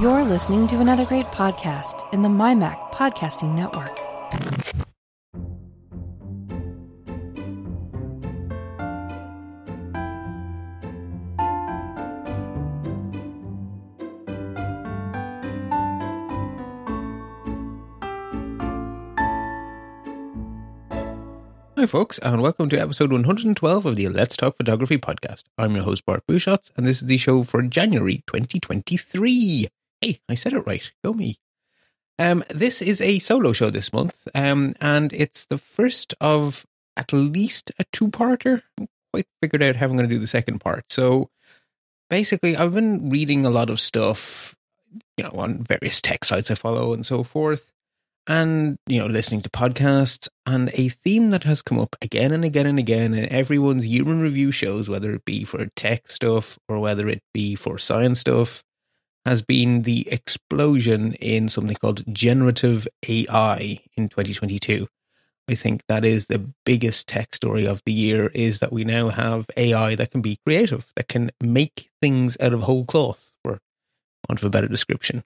You're listening to another great podcast in the MyMac Podcasting Network. Hi, folks, and welcome to episode 112 of the Let's Talk Photography podcast. I'm your host, Bart Busschots, and this is the show for January 2023. Hey, I said it right. Go me. Um, this is a solo show this month, um, and it's the first of at least a two-parter. I quite figured out how I'm going to do the second part. So, basically, I've been reading a lot of stuff, you know, on various tech sites I follow and so forth and you know listening to podcasts and a theme that has come up again and again and again in everyone's year in review shows whether it be for tech stuff or whether it be for science stuff has been the explosion in something called generative AI in 2022 I think that is the biggest tech story of the year is that we now have AI that can be creative that can make things out of whole cloth for want of a better description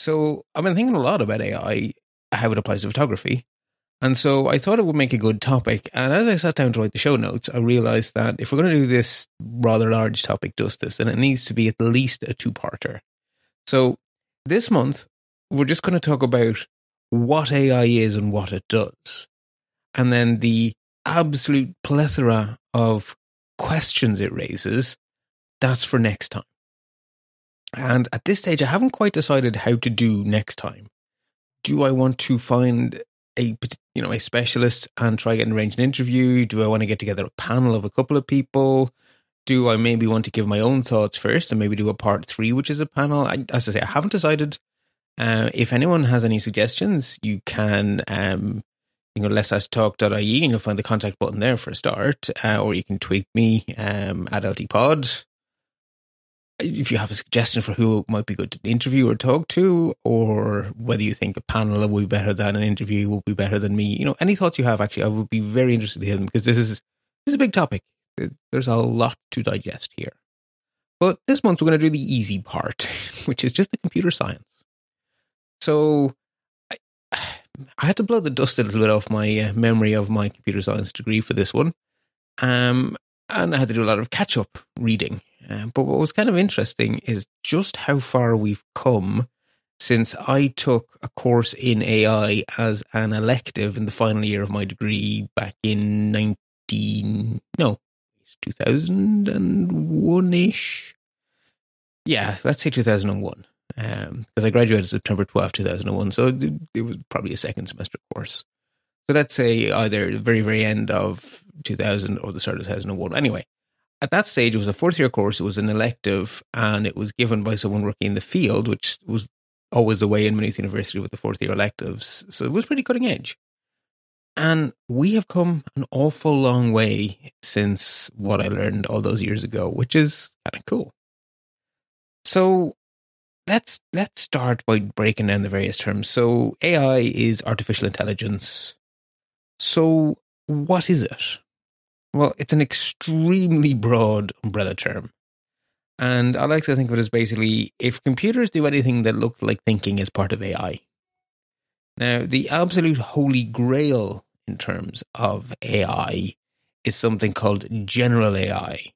so I've been thinking a lot about AI, how it applies to photography. And so I thought it would make a good topic. And as I sat down to write the show notes, I realized that if we're going to do this rather large topic justice, then it needs to be at least a two parter. So this month, we're just going to talk about what AI is and what it does. And then the absolute plethora of questions it raises, that's for next time. And at this stage, I haven't quite decided how to do next time. Do I want to find a you know a specialist and try and arrange an interview? Do I want to get together a panel of a couple of people? Do I maybe want to give my own thoughts first and maybe do a part three, which is a panel? I, as I say, I haven't decided. Uh, if anyone has any suggestions, you can um, you know let's talk.ie and you'll find the contact button there for a start, uh, or you can tweet me um, at LTPod if you have a suggestion for who might be good to interview or talk to, or whether you think a panel will be better than an interview will be better than me, you know, any thoughts you have, actually, I would be very interested to hear them because this is this is a big topic. There's a lot to digest here. But this month we're going to do the easy part, which is just the computer science. So I, I had to blow the dust a little bit off my uh, memory of my computer science degree for this one. Um, and I had to do a lot of catch up reading um, but what was kind of interesting is just how far we've come since I took a course in AI as an elective in the final year of my degree back in 19, no, 2001 ish. Yeah, let's say 2001. Because um, I graduated September 12, 2001. So it, it was probably a second semester course. So let's say either the very, very end of 2000 or the start of 2001. Anyway, at that stage, it was a fourth year course. It was an elective, and it was given by someone working in the field, which was always the way in Maynooth University with the fourth year electives. So it was pretty cutting edge. And we have come an awful long way since what I learned all those years ago, which is kind of cool. So let's let's start by breaking down the various terms. So AI is artificial intelligence. So what is it? Well, it's an extremely broad umbrella term. And I like to think of it as basically if computers do anything that looks like thinking as part of AI. Now, the absolute holy grail in terms of AI is something called general AI,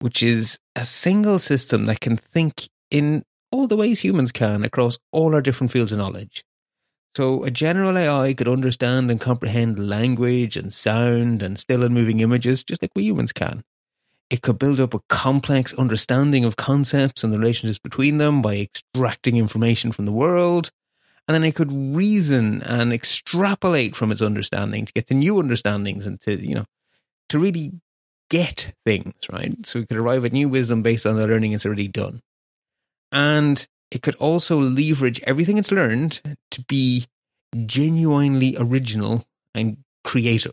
which is a single system that can think in all the ways humans can across all our different fields of knowledge. So a general AI could understand and comprehend language and sound and still and moving images just like we humans can. It could build up a complex understanding of concepts and the relationships between them by extracting information from the world. And then it could reason and extrapolate from its understanding to get to new understandings and to, you know, to really get things, right? So it could arrive at new wisdom based on the learning it's already done. And it could also leverage everything it's learned to be genuinely original and creative.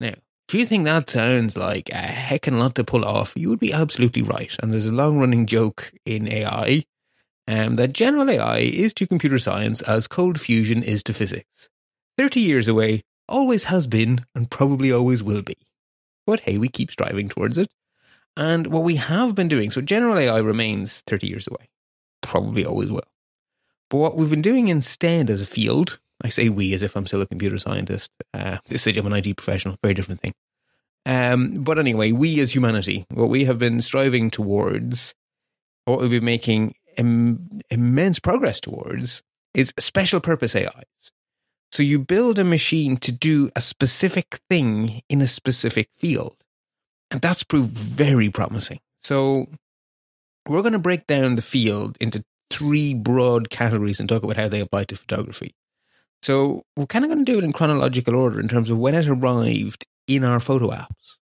Now, if you think that sounds like a heckin' lot to pull off, you would be absolutely right. And there's a long running joke in AI um, that general AI is to computer science as cold fusion is to physics. 30 years away, always has been, and probably always will be. But hey, we keep striving towards it. And what we have been doing, so general AI remains 30 years away. Probably always will. But what we've been doing instead as a field, I say we as if I'm still a computer scientist. Uh, this stage I'm an IT professional, very different thing. Um, but anyway, we as humanity, what we have been striving towards, what we've been making Im- immense progress towards, is special purpose AIs. So you build a machine to do a specific thing in a specific field. And that's proved very promising. So we're going to break down the field into three broad categories and talk about how they apply to photography. So we're kind of going to do it in chronological order in terms of when it arrived in our photo apps.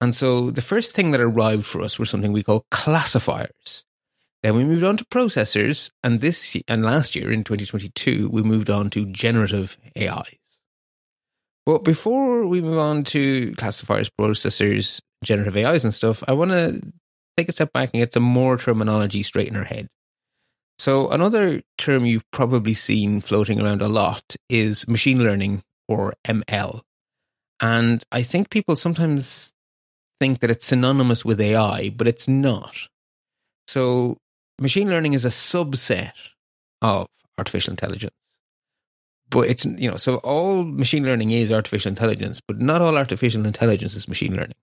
And so the first thing that arrived for us were something we call classifiers. Then we moved on to processors, and this and last year in 2022 we moved on to generative AIs. But before we move on to classifiers, processors, generative AIs, and stuff, I want to take a step back and get some more terminology straight in our head. So another term you've probably seen floating around a lot is machine learning or ML. And I think people sometimes think that it's synonymous with AI, but it's not. So machine learning is a subset of artificial intelligence. But it's, you know, so all machine learning is artificial intelligence, but not all artificial intelligence is machine learning.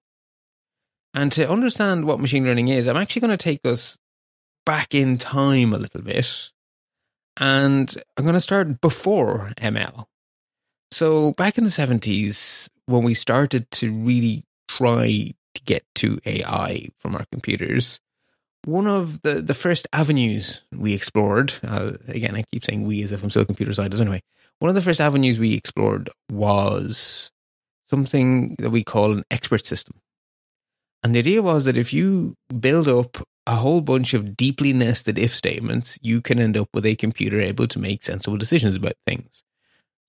And to understand what machine learning is, I'm actually going to take us back in time a little bit. And I'm going to start before ML. So back in the 70s, when we started to really try to get to AI from our computers, one of the, the first avenues we explored, uh, again, I keep saying we as if I'm still a computer scientist anyway, one of the first avenues we explored was something that we call an expert system. And the idea was that if you build up a whole bunch of deeply nested if statements, you can end up with a computer able to make sensible decisions about things.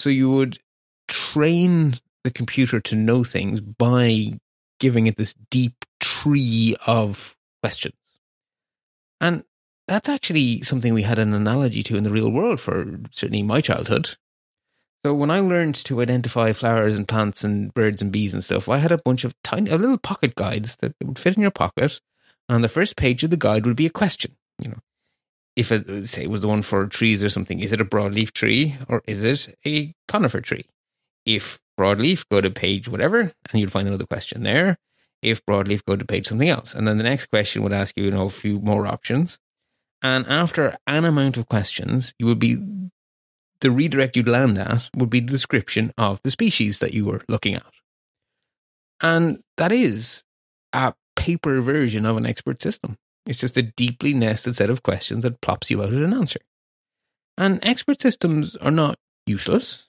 So you would train the computer to know things by giving it this deep tree of questions. And that's actually something we had an analogy to in the real world for certainly my childhood. So when I learned to identify flowers and plants and birds and bees and stuff, I had a bunch of tiny, little pocket guides that would fit in your pocket. And the first page of the guide would be a question. You know, if it say it was the one for trees or something, is it a broadleaf tree or is it a conifer tree? If broadleaf, go to page whatever, and you'd find another question there. If broadleaf, go to page something else, and then the next question would ask you, you know, a few more options. And after an amount of questions, you would be the redirect you'd land at would be the description of the species that you were looking at. And that is a paper version of an expert system. It's just a deeply nested set of questions that plops you out at an answer. And expert systems are not useless.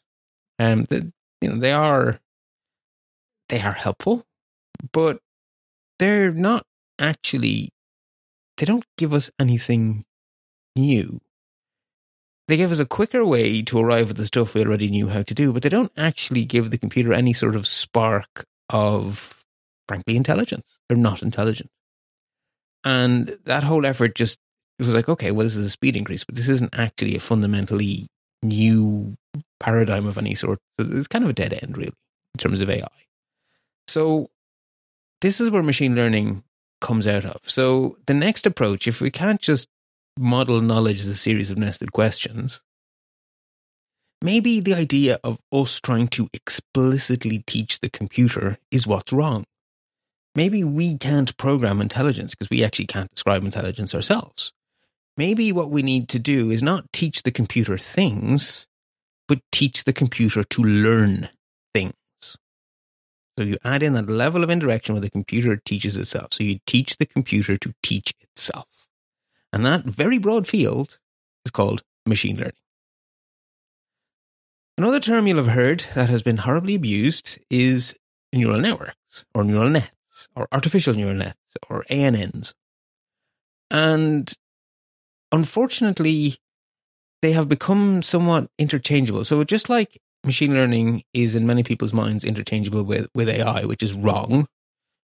Um, the, you know, they are they are helpful, but they're not actually they don't give us anything new. They give us a quicker way to arrive at the stuff we already knew how to do, but they don't actually give the computer any sort of spark of, frankly, intelligence. They're not intelligent. And that whole effort just it was like, okay, well, this is a speed increase, but this isn't actually a fundamentally new paradigm of any sort. It's kind of a dead end, really, in terms of AI. So, this is where machine learning comes out of. So, the next approach, if we can't just model knowledge as a series of nested questions, maybe the idea of us trying to explicitly teach the computer is what's wrong. Maybe we can't program intelligence because we actually can't describe intelligence ourselves. Maybe what we need to do is not teach the computer things, but teach the computer to learn things. So you add in that level of indirection where the computer teaches itself. So you teach the computer to teach itself. And that very broad field is called machine learning. Another term you'll have heard that has been horribly abused is neural networks or neural nets or artificial neural nets or ANNs. And unfortunately, they have become somewhat interchangeable. So just like machine learning is in many people's minds interchangeable with, with AI, which is wrong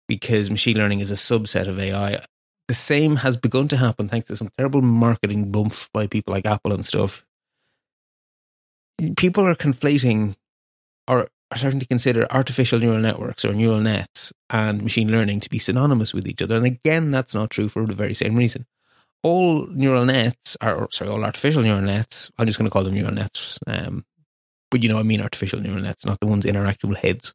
because machine learning is a subset of AI. The same has begun to happen thanks to some terrible marketing bump by people like Apple and stuff. People are conflating or are starting to consider artificial neural networks or neural nets and machine learning to be synonymous with each other. And again, that's not true for the very same reason. all neural nets are sorry, all artificial neural nets. I'm just going to call them neural nets, um, but you know, I mean artificial neural nets, not the ones in our actual heads.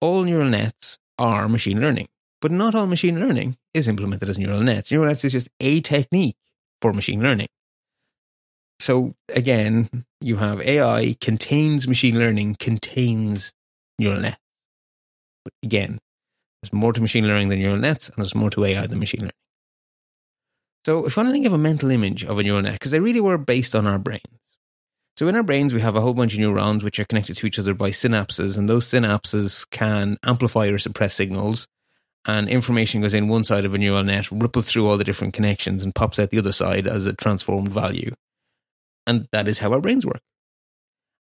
All neural nets are machine learning, but not all machine learning is implemented as neural nets. Neural nets is just a technique for machine learning. So again, you have AI contains machine learning, contains neural nets. But again, there's more to machine learning than neural nets, and there's more to AI than machine learning. So if you want to think of a mental image of a neural net, because they really were based on our brains. So in our brains, we have a whole bunch of neurons which are connected to each other by synapses, and those synapses can amplify or suppress signals. And information goes in one side of a neural net, ripples through all the different connections, and pops out the other side as a transformed value. And that is how our brains work.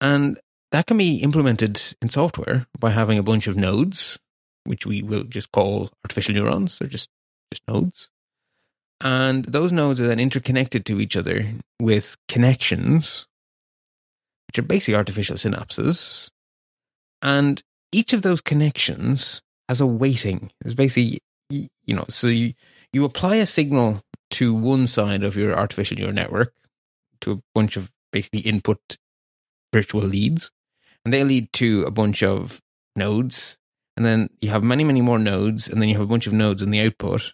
And that can be implemented in software by having a bunch of nodes, which we will just call artificial neurons. They're just, just nodes. And those nodes are then interconnected to each other with connections, which are basically artificial synapses. And each of those connections has a weighting. It's basically, you know, so you, you apply a signal to one side of your artificial neural network to a bunch of basically input virtual leads, and they lead to a bunch of nodes. And then you have many, many more nodes, and then you have a bunch of nodes in the output.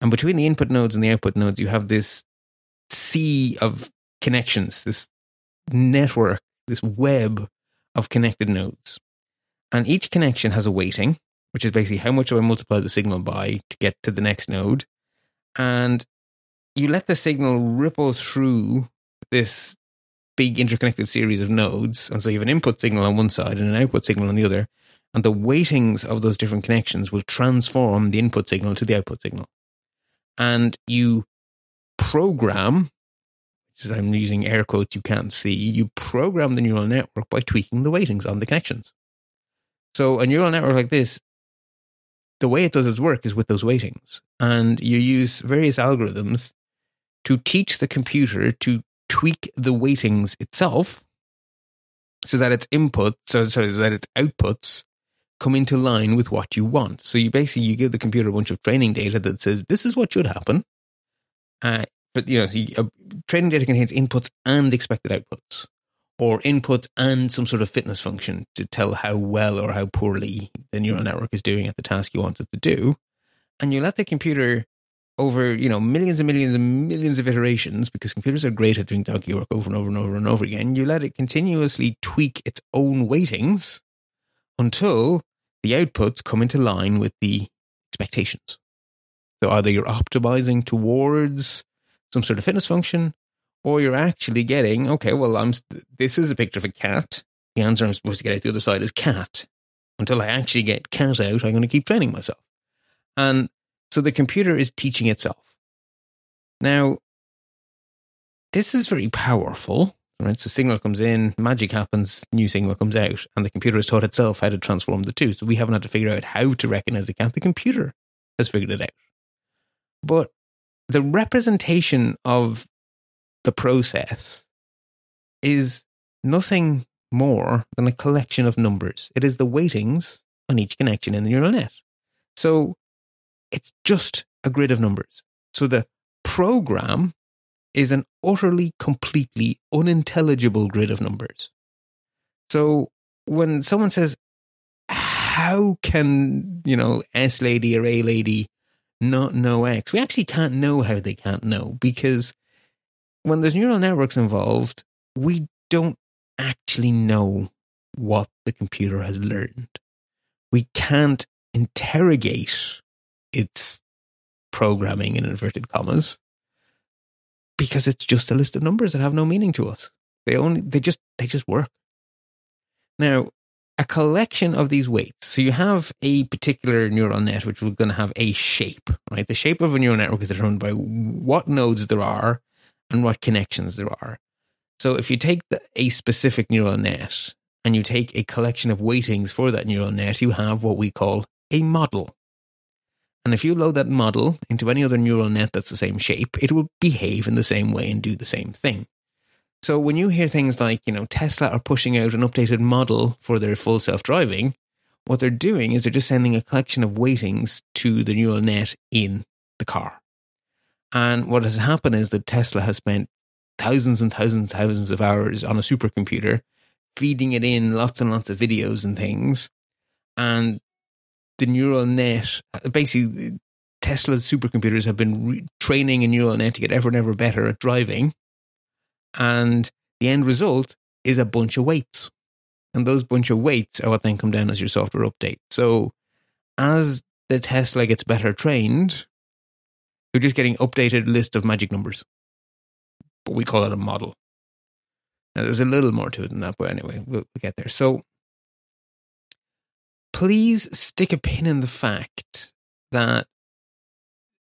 And between the input nodes and the output nodes, you have this sea of connections, this network, this web of connected nodes. And each connection has a weighting, which is basically how much do I multiply the signal by to get to the next node. And you let the signal ripple through this big interconnected series of nodes. And so you have an input signal on one side and an output signal on the other. And the weightings of those different connections will transform the input signal to the output signal. And you program, which I'm using air quotes you can't see, you program the neural network by tweaking the weightings on the connections. So a neural network like this, the way it does its work is with those weightings. And you use various algorithms to teach the computer to tweak the weightings itself so that its input, so, so that its outputs come into line with what you want. So you basically you give the computer a bunch of training data that says this is what should happen. Uh, but you know, so you, uh, training data contains inputs and expected outputs, or inputs and some sort of fitness function to tell how well or how poorly the neural network is doing at the task you want it to do. And you let the computer over you know millions and millions and millions of iterations because computers are great at doing donkey work over and over and over and over again you let it continuously tweak its own weightings until the outputs come into line with the expectations so either you're optimizing towards some sort of fitness function or you're actually getting okay well i'm this is a picture of a cat the answer i'm supposed to get out the other side is cat until i actually get cat out i'm going to keep training myself and so the computer is teaching itself. Now, this is very powerful, right? So signal comes in, magic happens, new signal comes out, and the computer has taught itself how to transform the two. So we haven't had to figure out how to recognize the cat. The computer has figured it out. But the representation of the process is nothing more than a collection of numbers. It is the weightings on each connection in the neural net. So it's just a grid of numbers. So the program is an utterly, completely unintelligible grid of numbers. So when someone says, how can, you know, S lady or A lady not know X? We actually can't know how they can't know because when there's neural networks involved, we don't actually know what the computer has learned. We can't interrogate its programming in inverted commas because it's just a list of numbers that have no meaning to us. They only they just they just work. Now, a collection of these weights. So you have a particular neural net which is going to have a shape, right? The shape of a neural network is determined by what nodes there are and what connections there are. So if you take the, a specific neural net and you take a collection of weightings for that neural net, you have what we call a model. And if you load that model into any other neural net that's the same shape, it will behave in the same way and do the same thing. So when you hear things like, you know, Tesla are pushing out an updated model for their full self driving, what they're doing is they're just sending a collection of weightings to the neural net in the car. And what has happened is that Tesla has spent thousands and thousands and thousands of hours on a supercomputer, feeding it in lots and lots of videos and things. And the neural net, basically, Tesla's supercomputers have been re- training a neural net to get ever and ever better at driving. And the end result is a bunch of weights. And those bunch of weights are what then come down as your software update. So as the Tesla gets better trained, you're just getting updated list of magic numbers. But we call it a model. Now, there's a little more to it than that, but anyway, we'll, we'll get there. So please stick a pin in the fact that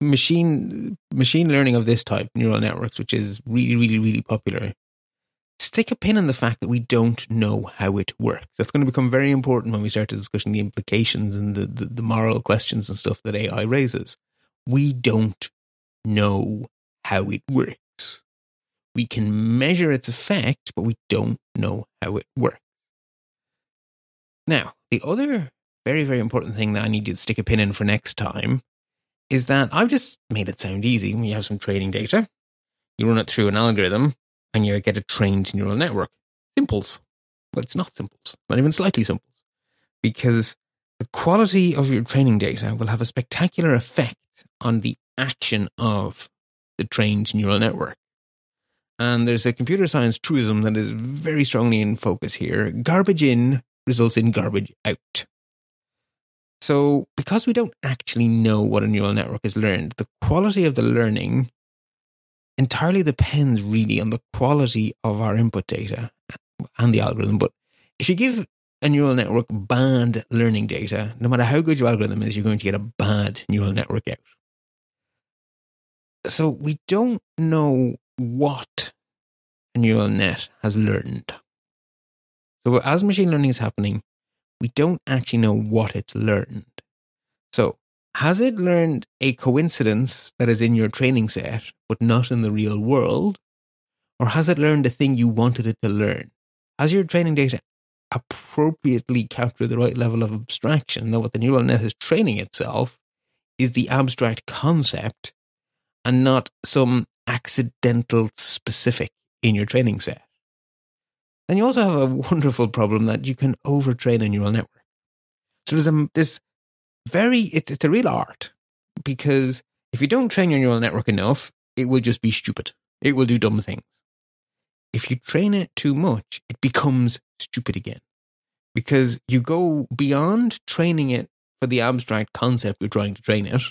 machine machine learning of this type, neural networks, which is really, really, really popular, stick a pin in the fact that we don't know how it works. That's going to become very important when we start to discuss the implications and the, the, the moral questions and stuff that AI raises. We don't know how it works. We can measure its effect, but we don't know how it works. Now, the other very, very important thing that I need you to stick a pin in for next time is that I've just made it sound easy. When you have some training data, you run it through an algorithm, and you get a trained neural network. Simples. Well, it's not simples, not even slightly simples, because the quality of your training data will have a spectacular effect on the action of the trained neural network. And there's a computer science truism that is very strongly in focus here. Garbage in results in garbage out. So, because we don't actually know what a neural network has learned, the quality of the learning entirely depends really on the quality of our input data and the algorithm. But if you give a neural network bad learning data, no matter how good your algorithm is, you're going to get a bad neural network out. So we don't know what a neural net has learned. So as machine learning is happening, we don't actually know what it's learned. So has it learned a coincidence that is in your training set, but not in the real world? Or has it learned a thing you wanted it to learn? Has your training data appropriately captured the right level of abstraction that what the neural net is training itself is the abstract concept and not some accidental specific in your training set? Then you also have a wonderful problem that you can overtrain a neural network. So there's a, this very it's, it's a real art because if you don't train your neural network enough, it will just be stupid. It will do dumb things. If you train it too much, it becomes stupid again because you go beyond training it for the abstract concept you're trying to train it,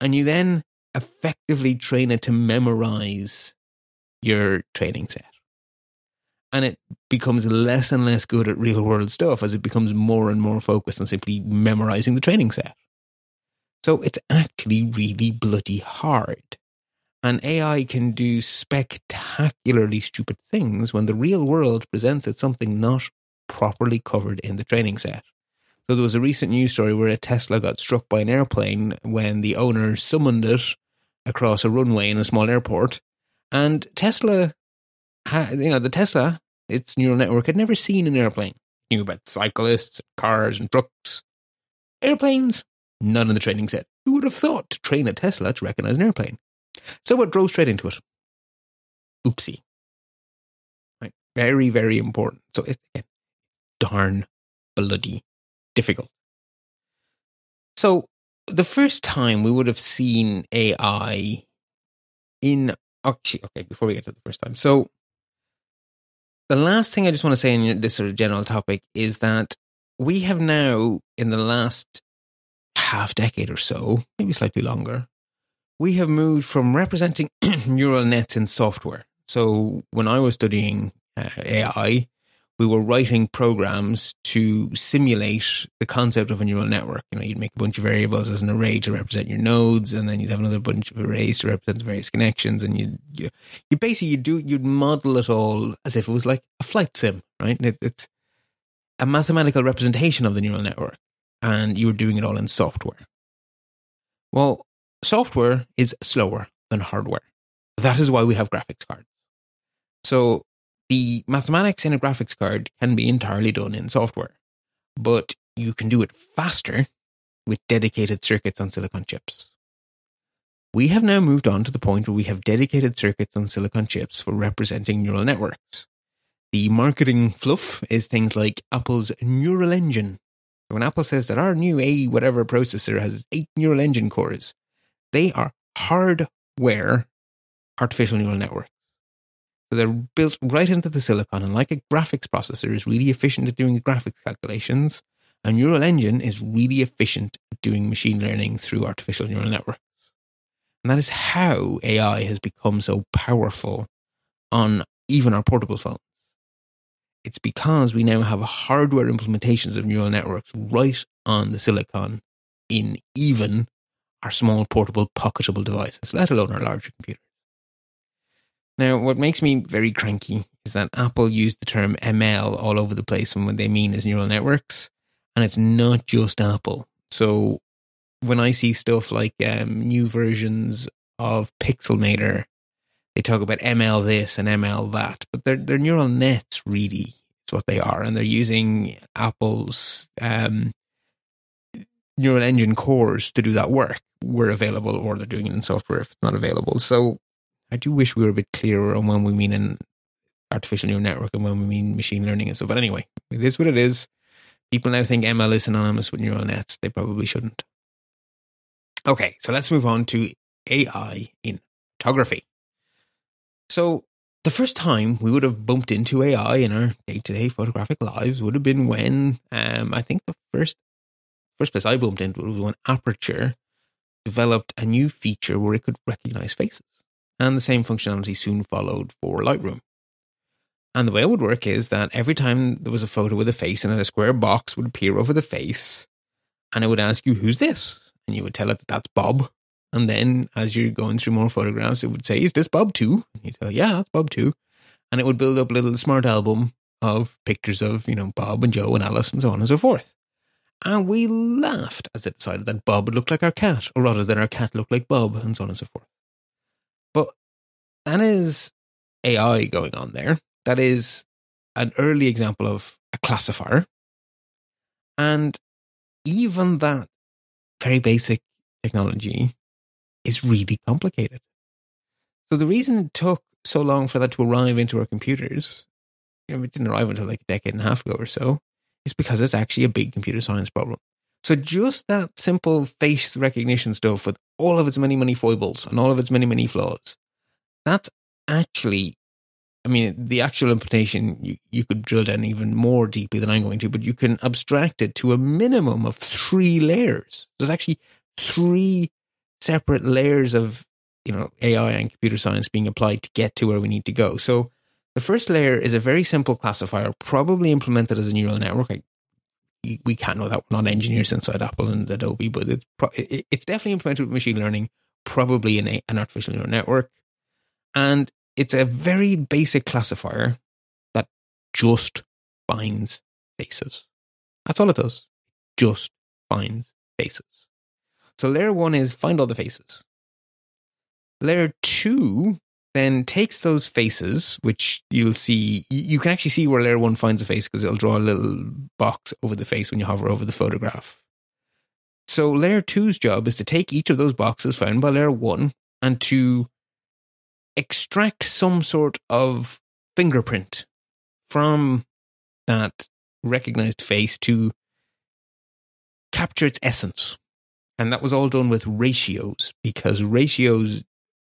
and you then effectively train it to memorize your training set and it becomes less and less good at real world stuff as it becomes more and more focused on simply memorizing the training set. So it's actually really bloody hard. And AI can do spectacularly stupid things when the real world presents it something not properly covered in the training set. So there was a recent news story where a Tesla got struck by an airplane when the owner summoned it across a runway in a small airport. And Tesla you know, the Tesla, its neural network had never seen an airplane. It knew about cyclists, and cars, and trucks. Airplanes, none in the training set. Who would have thought to train a Tesla to recognize an airplane? So it drove straight into it. Oopsie. Right. Very, very important. So it's again, darn bloody difficult. So the first time we would have seen AI in actually okay, before we get to the first time. So the last thing I just want to say in this sort of general topic is that we have now, in the last half decade or so, maybe slightly longer, we have moved from representing neural nets in software. So when I was studying uh, AI, we were writing programs to simulate the concept of a neural network. You know, you'd make a bunch of variables as an array to represent your nodes, and then you'd have another bunch of arrays to represent the various connections, and you you, you basically you do you'd model it all as if it was like a flight sim, right? It, it's a mathematical representation of the neural network, and you were doing it all in software. Well, software is slower than hardware. That is why we have graphics cards. So the mathematics in a graphics card can be entirely done in software, but you can do it faster with dedicated circuits on silicon chips. we have now moved on to the point where we have dedicated circuits on silicon chips for representing neural networks. The marketing fluff is things like Apple's neural engine. When Apple says that our new A whatever processor has eight neural engine cores, they are hardware artificial neural networks. So they're built right into the silicon, and like a graphics processor is really efficient at doing graphics calculations, a neural engine is really efficient at doing machine learning through artificial neural networks. And that is how AI has become so powerful on even our portable phones. It's because we now have hardware implementations of neural networks right on the silicon in even our small portable pocketable devices, let alone our larger computers. Now, what makes me very cranky is that Apple used the term ML all over the place and what they mean is neural networks, and it's not just Apple. So when I see stuff like um, new versions of Pixelmator, they talk about ML this and ML that, but they're they're neural nets really. It's what they are, and they're using Apple's um, neural engine cores to do that work. Were available, or they're doing it in software if it's not available. So I do wish we were a bit clearer on when we mean an artificial neural network and when we mean machine learning and stuff. But anyway, it is what it is. People now think ML is synonymous with neural nets. They probably shouldn't. Okay, so let's move on to AI in photography. So the first time we would have bumped into AI in our day-to-day photographic lives would have been when um, I think the first first place I bumped into it was when Aperture developed a new feature where it could recognize faces and the same functionality soon followed for Lightroom. And the way it would work is that every time there was a photo with a face and a square box would appear over the face, and it would ask you, Who's this? And you would tell it that that's Bob. And then as you're going through more photographs, it would say, Is this Bob too? And you tell, Yeah, that's Bob too. And it would build up a little smart album of pictures of, you know, Bob and Joe and Alice and so on and so forth. And we laughed as it decided that Bob would look like our cat, or rather than our cat looked like Bob, and so on and so forth. But that is AI going on there. That is an early example of a classifier. And even that very basic technology is really complicated. So the reason it took so long for that to arrive into our computers, you know, it didn't arrive until like a decade and a half ago or so, is because it's actually a big computer science problem. So just that simple face recognition stuff with all of its many, many foibles and all of its many, many flaws, that's actually, I mean, the actual implementation, you, you could drill down even more deeply than I'm going to, but you can abstract it to a minimum of three layers. There's actually three separate layers of, you know, AI and computer science being applied to get to where we need to go. So the first layer is a very simple classifier, probably implemented as a neural network. I we can't know that we're not engineers inside Apple and Adobe, but it's it's definitely implemented with machine learning, probably in a, an artificial neural network, and it's a very basic classifier that just finds faces. That's all it does. Just finds faces. So layer one is find all the faces. Layer two then takes those faces, which you'll see, you can actually see where layer one finds a face because it'll draw a little box over the face when you hover over the photograph. So layer two's job is to take each of those boxes found by layer one and to extract some sort of fingerprint from that recognized face to capture its essence. And that was all done with ratios because ratios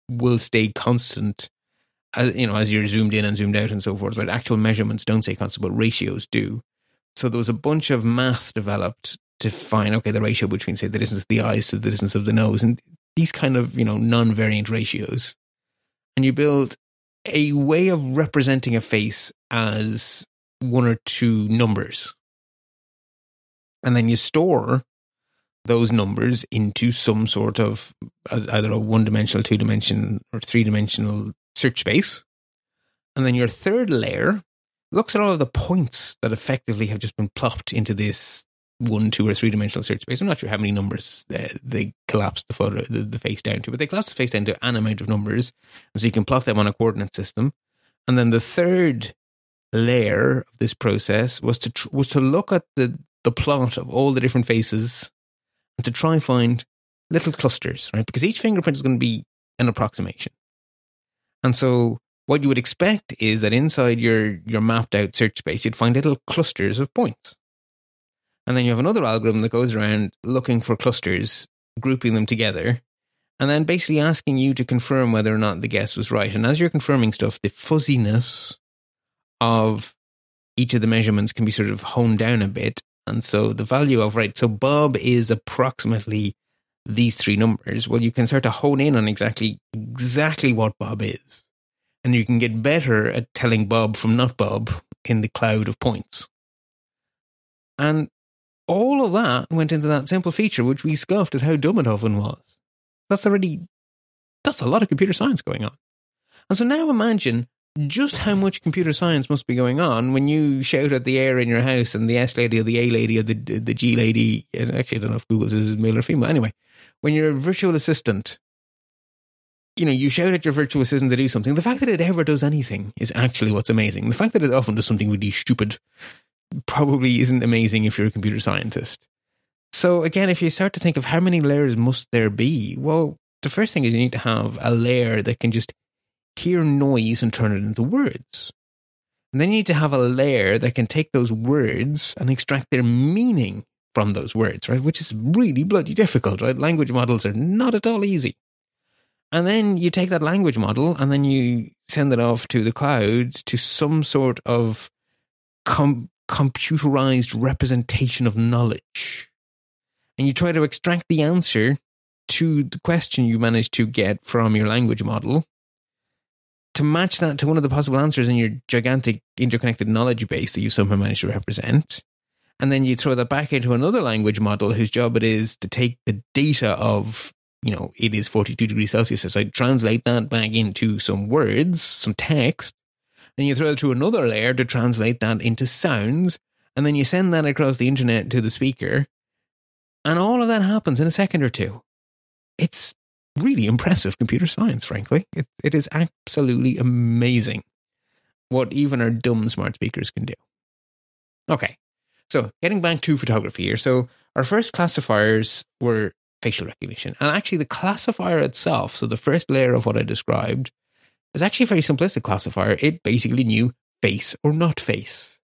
will stay constant. As, you know, as you're zoomed in and zoomed out and so forth. But actual measurements don't stay constant, but ratios do. So there was a bunch of math developed to find okay the ratio between say the distance of the eyes to the distance of the nose and these kind of you know non-variant ratios and you build a way of representing a face as one or two numbers and then you store those numbers into some sort of either a one dimensional, two dimensional, or three dimensional search space. And then your third layer looks at all of the points that effectively have just been plopped into this one, two, or three dimensional search space. I'm not sure how many numbers uh, they collapse the photo, the, the, face down to, but they collapse the face down to an amount of numbers. And so you can plot them on a coordinate system. And then the third layer of this process was to tr- was to look at the the plot of all the different faces and to try and find little clusters, right? Because each fingerprint is going to be an approximation. And so what you would expect is that inside your, your mapped out search space, you'd find little clusters of points. And then you have another algorithm that goes around looking for clusters, grouping them together, and then basically asking you to confirm whether or not the guess was right. And as you're confirming stuff, the fuzziness of each of the measurements can be sort of honed down a bit. And so the value of, right, so Bob is approximately these three numbers. Well, you can start to hone in on exactly, exactly what Bob is. And you can get better at telling Bob from not Bob in the cloud of points. And all of that went into that simple feature, which we scoffed at how dumb it often was. That's already, that's a lot of computer science going on. And so now imagine just how much computer science must be going on when you shout at the air in your house and the S lady or the A lady or the, the G lady. Actually, I don't know if Google's is male or female. Anyway, when you're a virtual assistant, you know, you shout at your virtual assistant to do something. The fact that it ever does anything is actually what's amazing. The fact that it often does something really stupid probably isn't amazing if you're a computer scientist. So again, if you start to think of how many layers must there be, well, the first thing is you need to have a layer that can just hear noise and turn it into words. And then you need to have a layer that can take those words and extract their meaning from those words, right? Which is really bloody difficult, right? Language models are not at all easy. And then you take that language model and then you send it off to the cloud to some sort of com- computerized representation of knowledge. And you try to extract the answer to the question you managed to get from your language model to match that to one of the possible answers in your gigantic interconnected knowledge base that you somehow managed to represent. And then you throw that back into another language model whose job it is to take the data of, you know, it is 42 degrees Celsius. So I translate that back into some words, some text, then you throw it through another layer to translate that into sounds. And then you send that across the internet to the speaker. And all of that happens in a second or two. It's really impressive computer science, frankly. It, it is absolutely amazing what even our dumb smart speakers can do. Okay. So getting back to photography here. So our first classifiers were facial recognition. And actually the classifier itself, so the first layer of what I described, is actually a very simplistic classifier. It basically knew face or not face.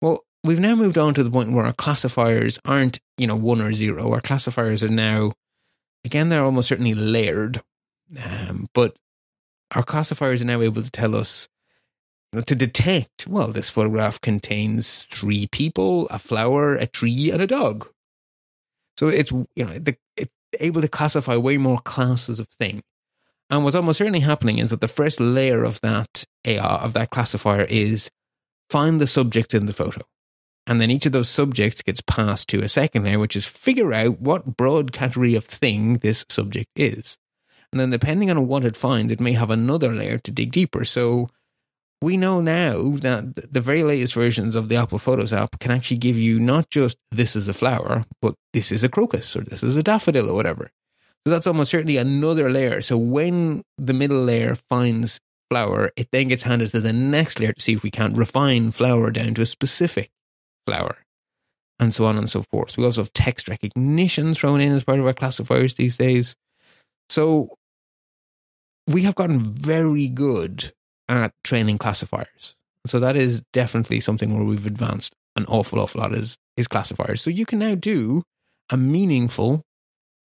Well, we've now moved on to the point where our classifiers aren't, you know, one or zero. Our classifiers are now, again, they're almost certainly layered. Um, but our classifiers are now able to tell us, to detect, well, this photograph contains three people, a flower, a tree, and a dog. So it's, you know, the, it's able to classify way more classes of thing. And what's almost certainly happening is that the first layer of that AR, of that classifier, is find the subject in the photo. And then each of those subjects gets passed to a second layer, which is figure out what broad category of thing this subject is. And then depending on what it finds, it may have another layer to dig deeper. So we know now that the very latest versions of the Apple Photos app can actually give you not just this is a flower, but this is a crocus or this is a daffodil or whatever. So that's almost certainly another layer. So when the middle layer finds flower, it then gets handed to the next layer to see if we can't refine flower down to a specific flower, and so on and so forth. We also have text recognition thrown in as part of our classifiers these days. So we have gotten very good at training classifiers. So that is definitely something where we've advanced an awful, awful lot is, is classifiers. So you can now do a meaningful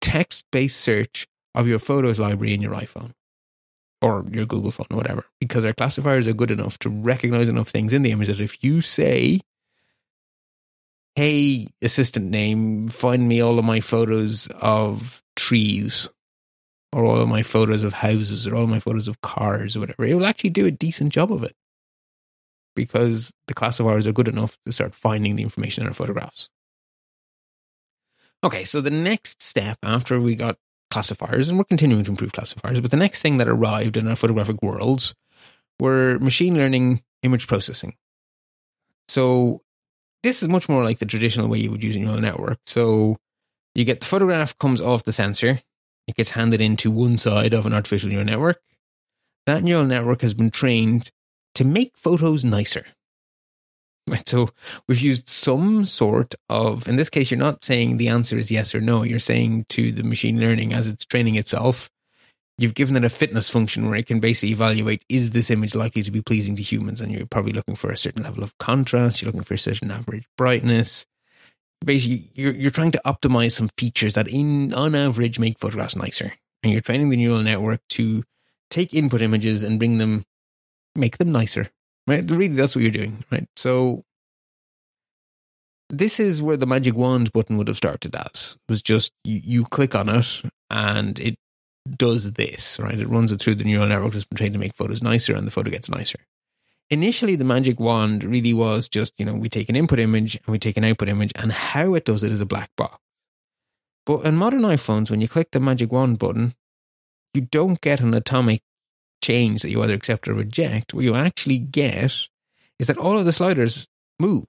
text based search of your photos library in your iPhone or your Google phone or whatever, because our classifiers are good enough to recognize enough things in the image that if you say, Hey, assistant name, find me all of my photos of trees or all of my photos of houses or all my photos of cars or whatever, it will actually do a decent job of it because the classifiers are good enough to start finding the information in our photographs. Okay, so the next step after we got classifiers, and we're continuing to improve classifiers, but the next thing that arrived in our photographic worlds were machine learning image processing. So this is much more like the traditional way you would use a neural network. So you get the photograph comes off the sensor, it gets handed into one side of an artificial neural network. That neural network has been trained to make photos nicer. Right. So we've used some sort of, in this case, you're not saying the answer is yes or no. You're saying to the machine learning as it's training itself, you've given it a fitness function where it can basically evaluate is this image likely to be pleasing to humans? And you're probably looking for a certain level of contrast, you're looking for a certain average brightness. Basically, you're, you're trying to optimize some features that, in on average, make photographs nicer. And you're training the neural network to take input images and bring them, make them nicer. Right? Really, that's what you're doing. Right. So, this is where the magic wand button would have started as. It was just you, you click on it and it does this, right? It runs it through the neural network that's been trained to make photos nicer and the photo gets nicer. Initially, the magic wand really was just, you know, we take an input image and we take an output image, and how it does it is a black box. But in modern iPhones, when you click the magic wand button, you don't get an atomic change that you either accept or reject. What you actually get is that all of the sliders move.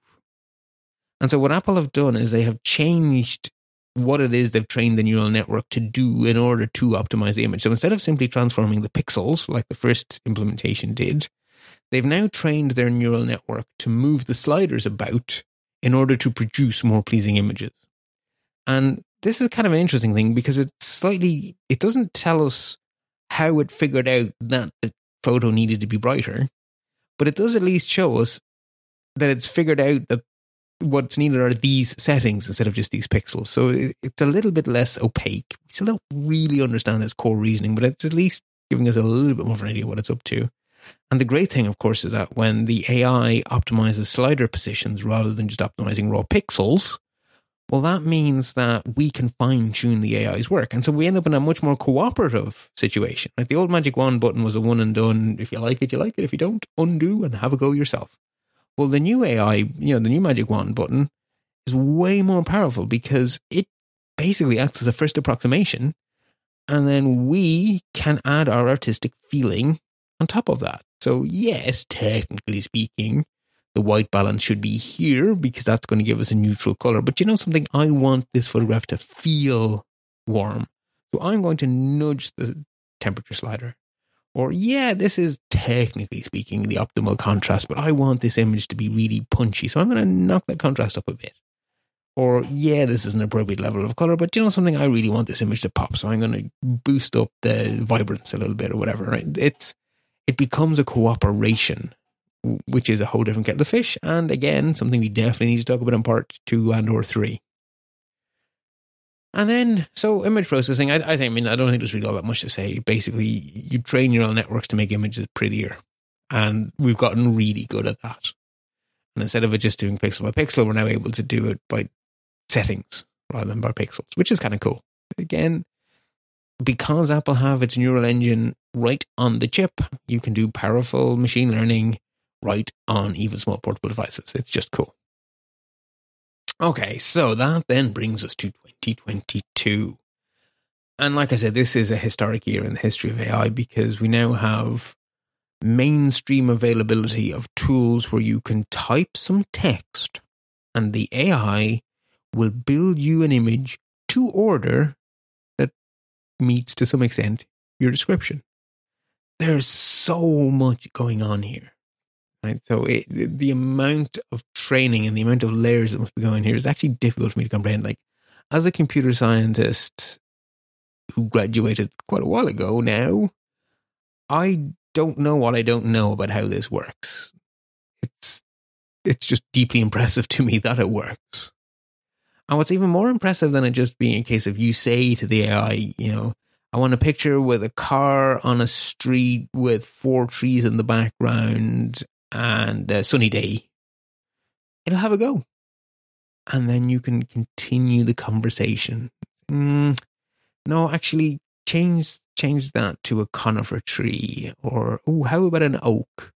And so, what Apple have done is they have changed what it is they've trained the neural network to do in order to optimize the image. So instead of simply transforming the pixels like the first implementation did, they've now trained their neural network to move the sliders about in order to produce more pleasing images. And this is kind of an interesting thing because it's slightly, it doesn't tell us how it figured out that the photo needed to be brighter, but it does at least show us that it's figured out that what's needed are these settings instead of just these pixels. So it's a little bit less opaque. We still don't really understand its core reasoning, but it's at least giving us a little bit more of an idea what it's up to. And the great thing, of course, is that when the AI optimizes slider positions rather than just optimizing raw pixels, well, that means that we can fine tune the AI's work. And so we end up in a much more cooperative situation. Like the old magic wand button was a one and done. If you like it, you like it. If you don't, undo and have a go yourself. Well, the new AI, you know, the new Magic Wand button is way more powerful because it basically acts as a first approximation. And then we can add our artistic feeling on top of that. So, yes, technically speaking, the white balance should be here because that's going to give us a neutral color. But you know something? I want this photograph to feel warm. So I'm going to nudge the temperature slider. Or, yeah, this is technically speaking the optimal contrast, but I want this image to be really punchy. So I'm going to knock that contrast up a bit. Or, yeah, this is an appropriate level of color, but you know something? I really want this image to pop. So I'm going to boost up the vibrance a little bit or whatever, right? It's, it becomes a cooperation, which is a whole different kettle of fish. And again, something we definitely need to talk about in part two and or three. And then, so image processing, I, I think, I mean, I don't think there's really all that much to say. Basically, you train neural networks to make images prettier. And we've gotten really good at that. And instead of it just doing pixel by pixel, we're now able to do it by settings rather than by pixels, which is kind of cool. Again, because Apple have its neural engine right on the chip, you can do powerful machine learning right on even small portable devices. It's just cool. Okay, so that then brings us to 2022. And like I said, this is a historic year in the history of AI because we now have mainstream availability of tools where you can type some text and the AI will build you an image to order that meets to some extent your description. There's so much going on here. Right? So it, the amount of training and the amount of layers that must be going here is actually difficult for me to comprehend. Like, as a computer scientist who graduated quite a while ago now, I don't know what I don't know about how this works. It's it's just deeply impressive to me that it works. And what's even more impressive than it just being a case of you say to the AI, you know, I want a picture with a car on a street with four trees in the background and a sunny day, it'll have a go. And then you can continue the conversation. Mm, no, actually, change change that to a conifer tree, or oh, how about an oak,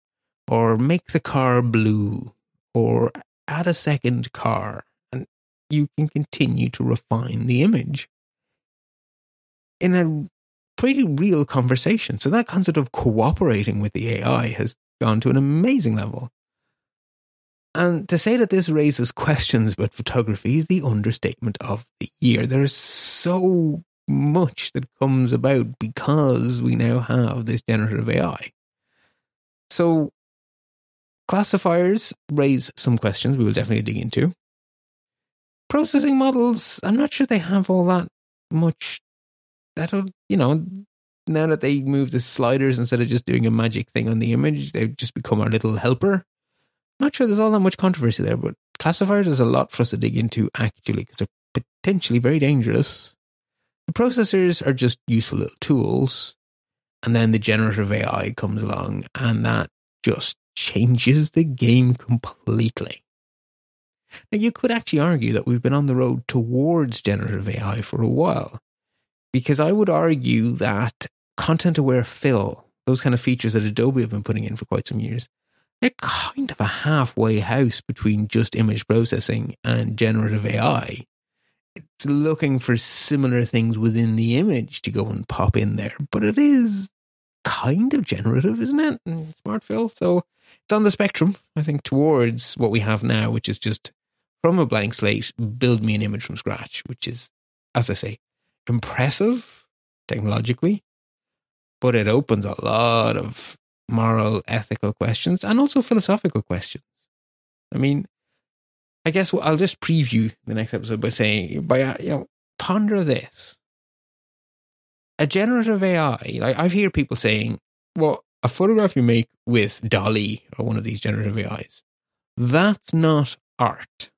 or make the car blue, or add a second car, and you can continue to refine the image in a pretty real conversation. So that concept of cooperating with the AI has gone to an amazing level. And to say that this raises questions about photography is the understatement of the year. There is so much that comes about because we now have this generative AI. So classifiers raise some questions we will definitely dig into. Processing models, I'm not sure they have all that much. That'll, you know, now that they move the sliders instead of just doing a magic thing on the image, they've just become our little helper. Not sure there's all that much controversy there, but classifiers is a lot for us to dig into actually because they're potentially very dangerous. The processors are just useful little tools. And then the generative AI comes along and that just changes the game completely. Now, you could actually argue that we've been on the road towards generative AI for a while, because I would argue that content aware fill, those kind of features that Adobe have been putting in for quite some years, they're kind of a halfway house between just image processing and generative AI. It's looking for similar things within the image to go and pop in there, but it is kind of generative, isn't it? Mm, smart fill. So it's on the spectrum, I think, towards what we have now, which is just from a blank slate, build me an image from scratch, which is, as I say, impressive technologically, but it opens a lot of moral, ethical questions and also philosophical questions. I mean, I guess I'll just preview the next episode by saying, by uh, you know, ponder this. A generative AI, like I've heard people saying, well, a photograph you make with DALL-E or one of these generative AIs, that's not art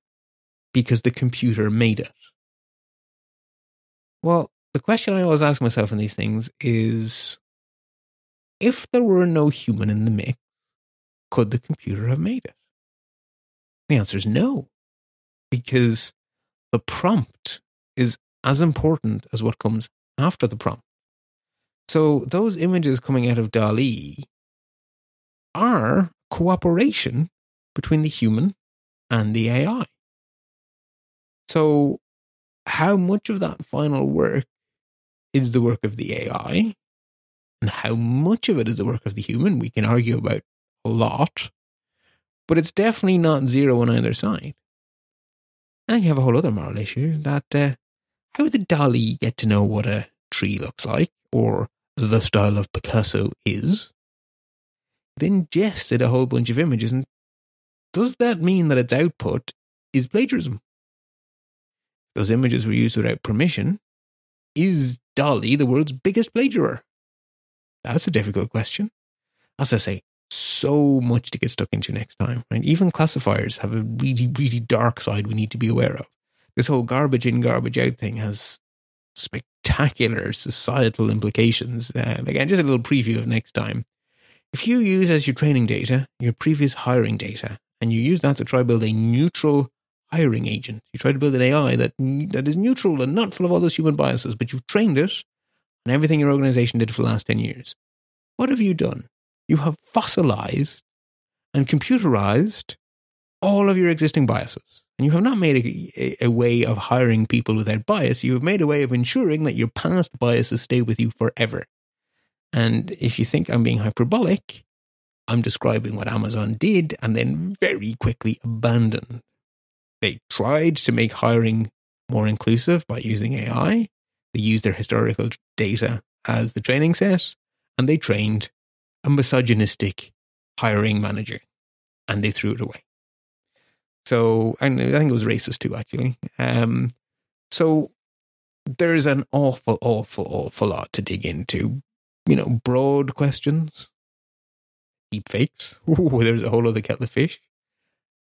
because the computer made it. Well, the question I always ask myself in these things is if there were no human in the mix, could the computer have made it? The answer is no, because the prompt is as important as what comes after the prompt. So those images coming out of DALL-E are cooperation between the human and the AI. So, how much of that final work is the work of the AI and how much of it is the work of the human, we can argue about a lot, but it's definitely not zero on either side. And you have a whole other moral issue that uh, how did DALL-E get to know what a tree looks like or the style of Picasso is? It ingested a whole bunch of images, and does that mean that its output is plagiarism? Those images were used without permission. Is DALL-E the world's biggest plagiarizer? That's a difficult question. As I say, so much to get stuck into next time. Right? Even classifiers have a really, really dark side we need to be aware of. This whole garbage in, garbage out thing has spectacular societal implications. Uh, again, just a little preview of next time. If you use as your training data your previous hiring data, and you use that to try build a neutral hiring agent, you try to build an AI that that is neutral and not full of all those human biases, but you've trained it and everything your organization did for the last 10 years. What have you done? You have fossilized and computerized all of your existing biases. And you have not made a, a, way of hiring people without bias. You have made a way of ensuring that your past biases stay with you forever. And if you think I'm being hyperbolic, I'm describing what Amazon did and then very quickly abandoned. They tried to make hiring more inclusive by using AI. They used their historical data as the training set, and they trained a misogynistic hiring manager, and they threw it away. So, and I think it was racist too, actually. Um, so there's an awful, awful, awful lot to dig into. You know, broad questions, deep fakes. Ooh, there's a whole other kettle of fish.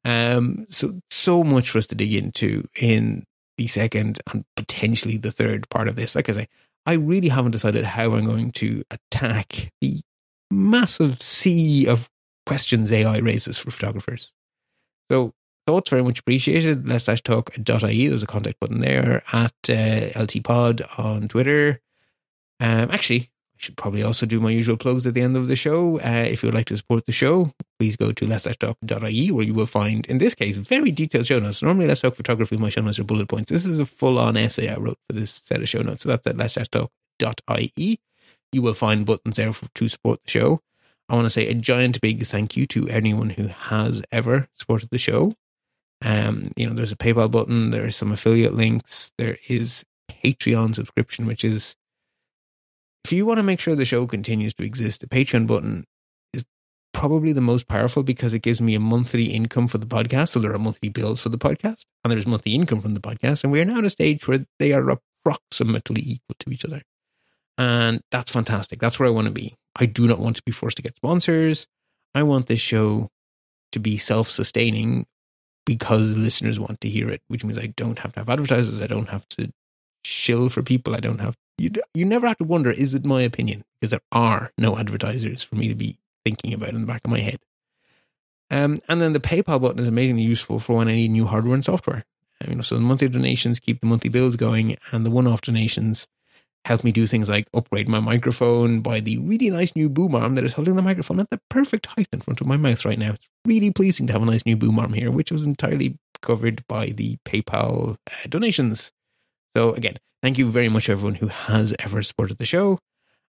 Um, so so much for us to dig into in the second and potentially the third part of this. Like I say, I really haven't decided how I'm going to attack the massive sea of questions AI raises for photographers. So thoughts very much appreciated. Let's slash talk.ie. There's a contact button there at uh, Pod on Twitter. Um, actually, should probably also do my usual plugs at the end of the show. Uh, if you would like to support the show, please go to let's.talk.ie where you will find, in this case, very detailed show notes. Normally, Let's Talk Photography, my show notes are bullet points. This is a full on essay I wrote for this set of show notes. So that's at let's.talk.ie. You will find buttons there for, to support the show. I want to say a giant big thank you to anyone who has ever supported the show. Um, you know, there's a PayPal button, there are some affiliate links, there is Patreon subscription, which is if you want to make sure the show continues to exist, the Patreon button is probably the most powerful because it gives me a monthly income for the podcast. So there are monthly bills for the podcast and there's monthly income from the podcast. And we are now at a stage where they are approximately equal to each other. And that's fantastic. That's where I want to be. I do not want to be forced to get sponsors. I want this show to be self sustaining because listeners want to hear it, which means I don't have to have advertisers. I don't have to shill for people. I don't have you. You never have to wonder: is it my opinion? Because there are no advertisers for me to be thinking about in the back of my head. Um, and then the PayPal button is amazingly useful for when I need new hardware and software. I mean, so the monthly donations keep the monthly bills going, and the one-off donations help me do things like upgrade my microphone, buy the really nice new boom arm that is holding the microphone at the perfect height in front of my mouth right now. It's really pleasing to have a nice new boom arm here, which was entirely covered by the PayPal uh, donations. So again, thank you very much everyone who has ever supported the show.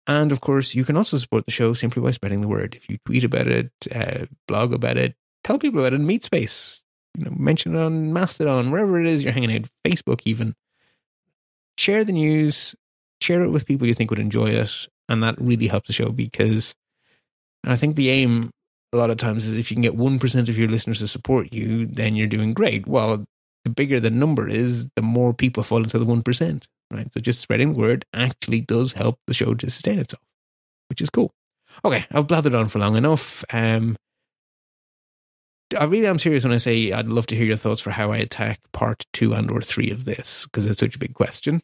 And of course, you can also support the show simply by spreading the word. If you tweet about it, uh, blog about it, tell people about it in Meetspace, you know, mention it on Mastodon, wherever it is you're hanging out, Facebook even. Share the news, share it with people you think would enjoy it. And that really helps the show because I think the aim a lot of times is if you can get 1% of your listeners to support you, then you're doing great. Well, the bigger the number is, the more people fall into the 1%, right? So just spreading the word actually does help the show to sustain itself, which is cool. Okay, I've blathered on for long enough. Um, I really am serious when I say I'd love to hear your thoughts for how I attack part two and or three of this because it's such a big question.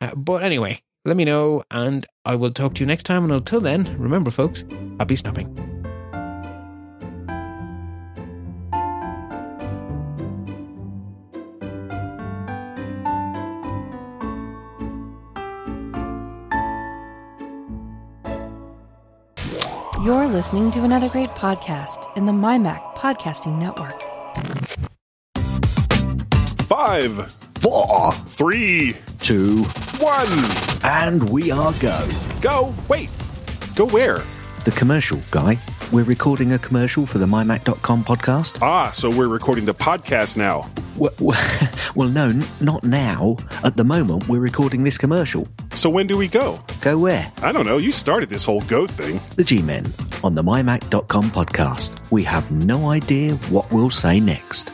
Uh, but anyway, let me know and I will talk to you next time. And until then, remember, folks, happy snapping. You're listening to another great podcast in the MyMac Podcasting Network. Five, four, three, two, one. and we are go. Go. Wait. Go where? The commercial, Guy. We're recording a commercial for the MyMac.com podcast. Ah, so we're recording the podcast now. Well, well, no, n- not now. At the moment, we're recording this commercial. So when do we go? Go where? I don't know. You started this whole go thing. The G Men on the MyMac.com podcast. We have no idea what we'll say next.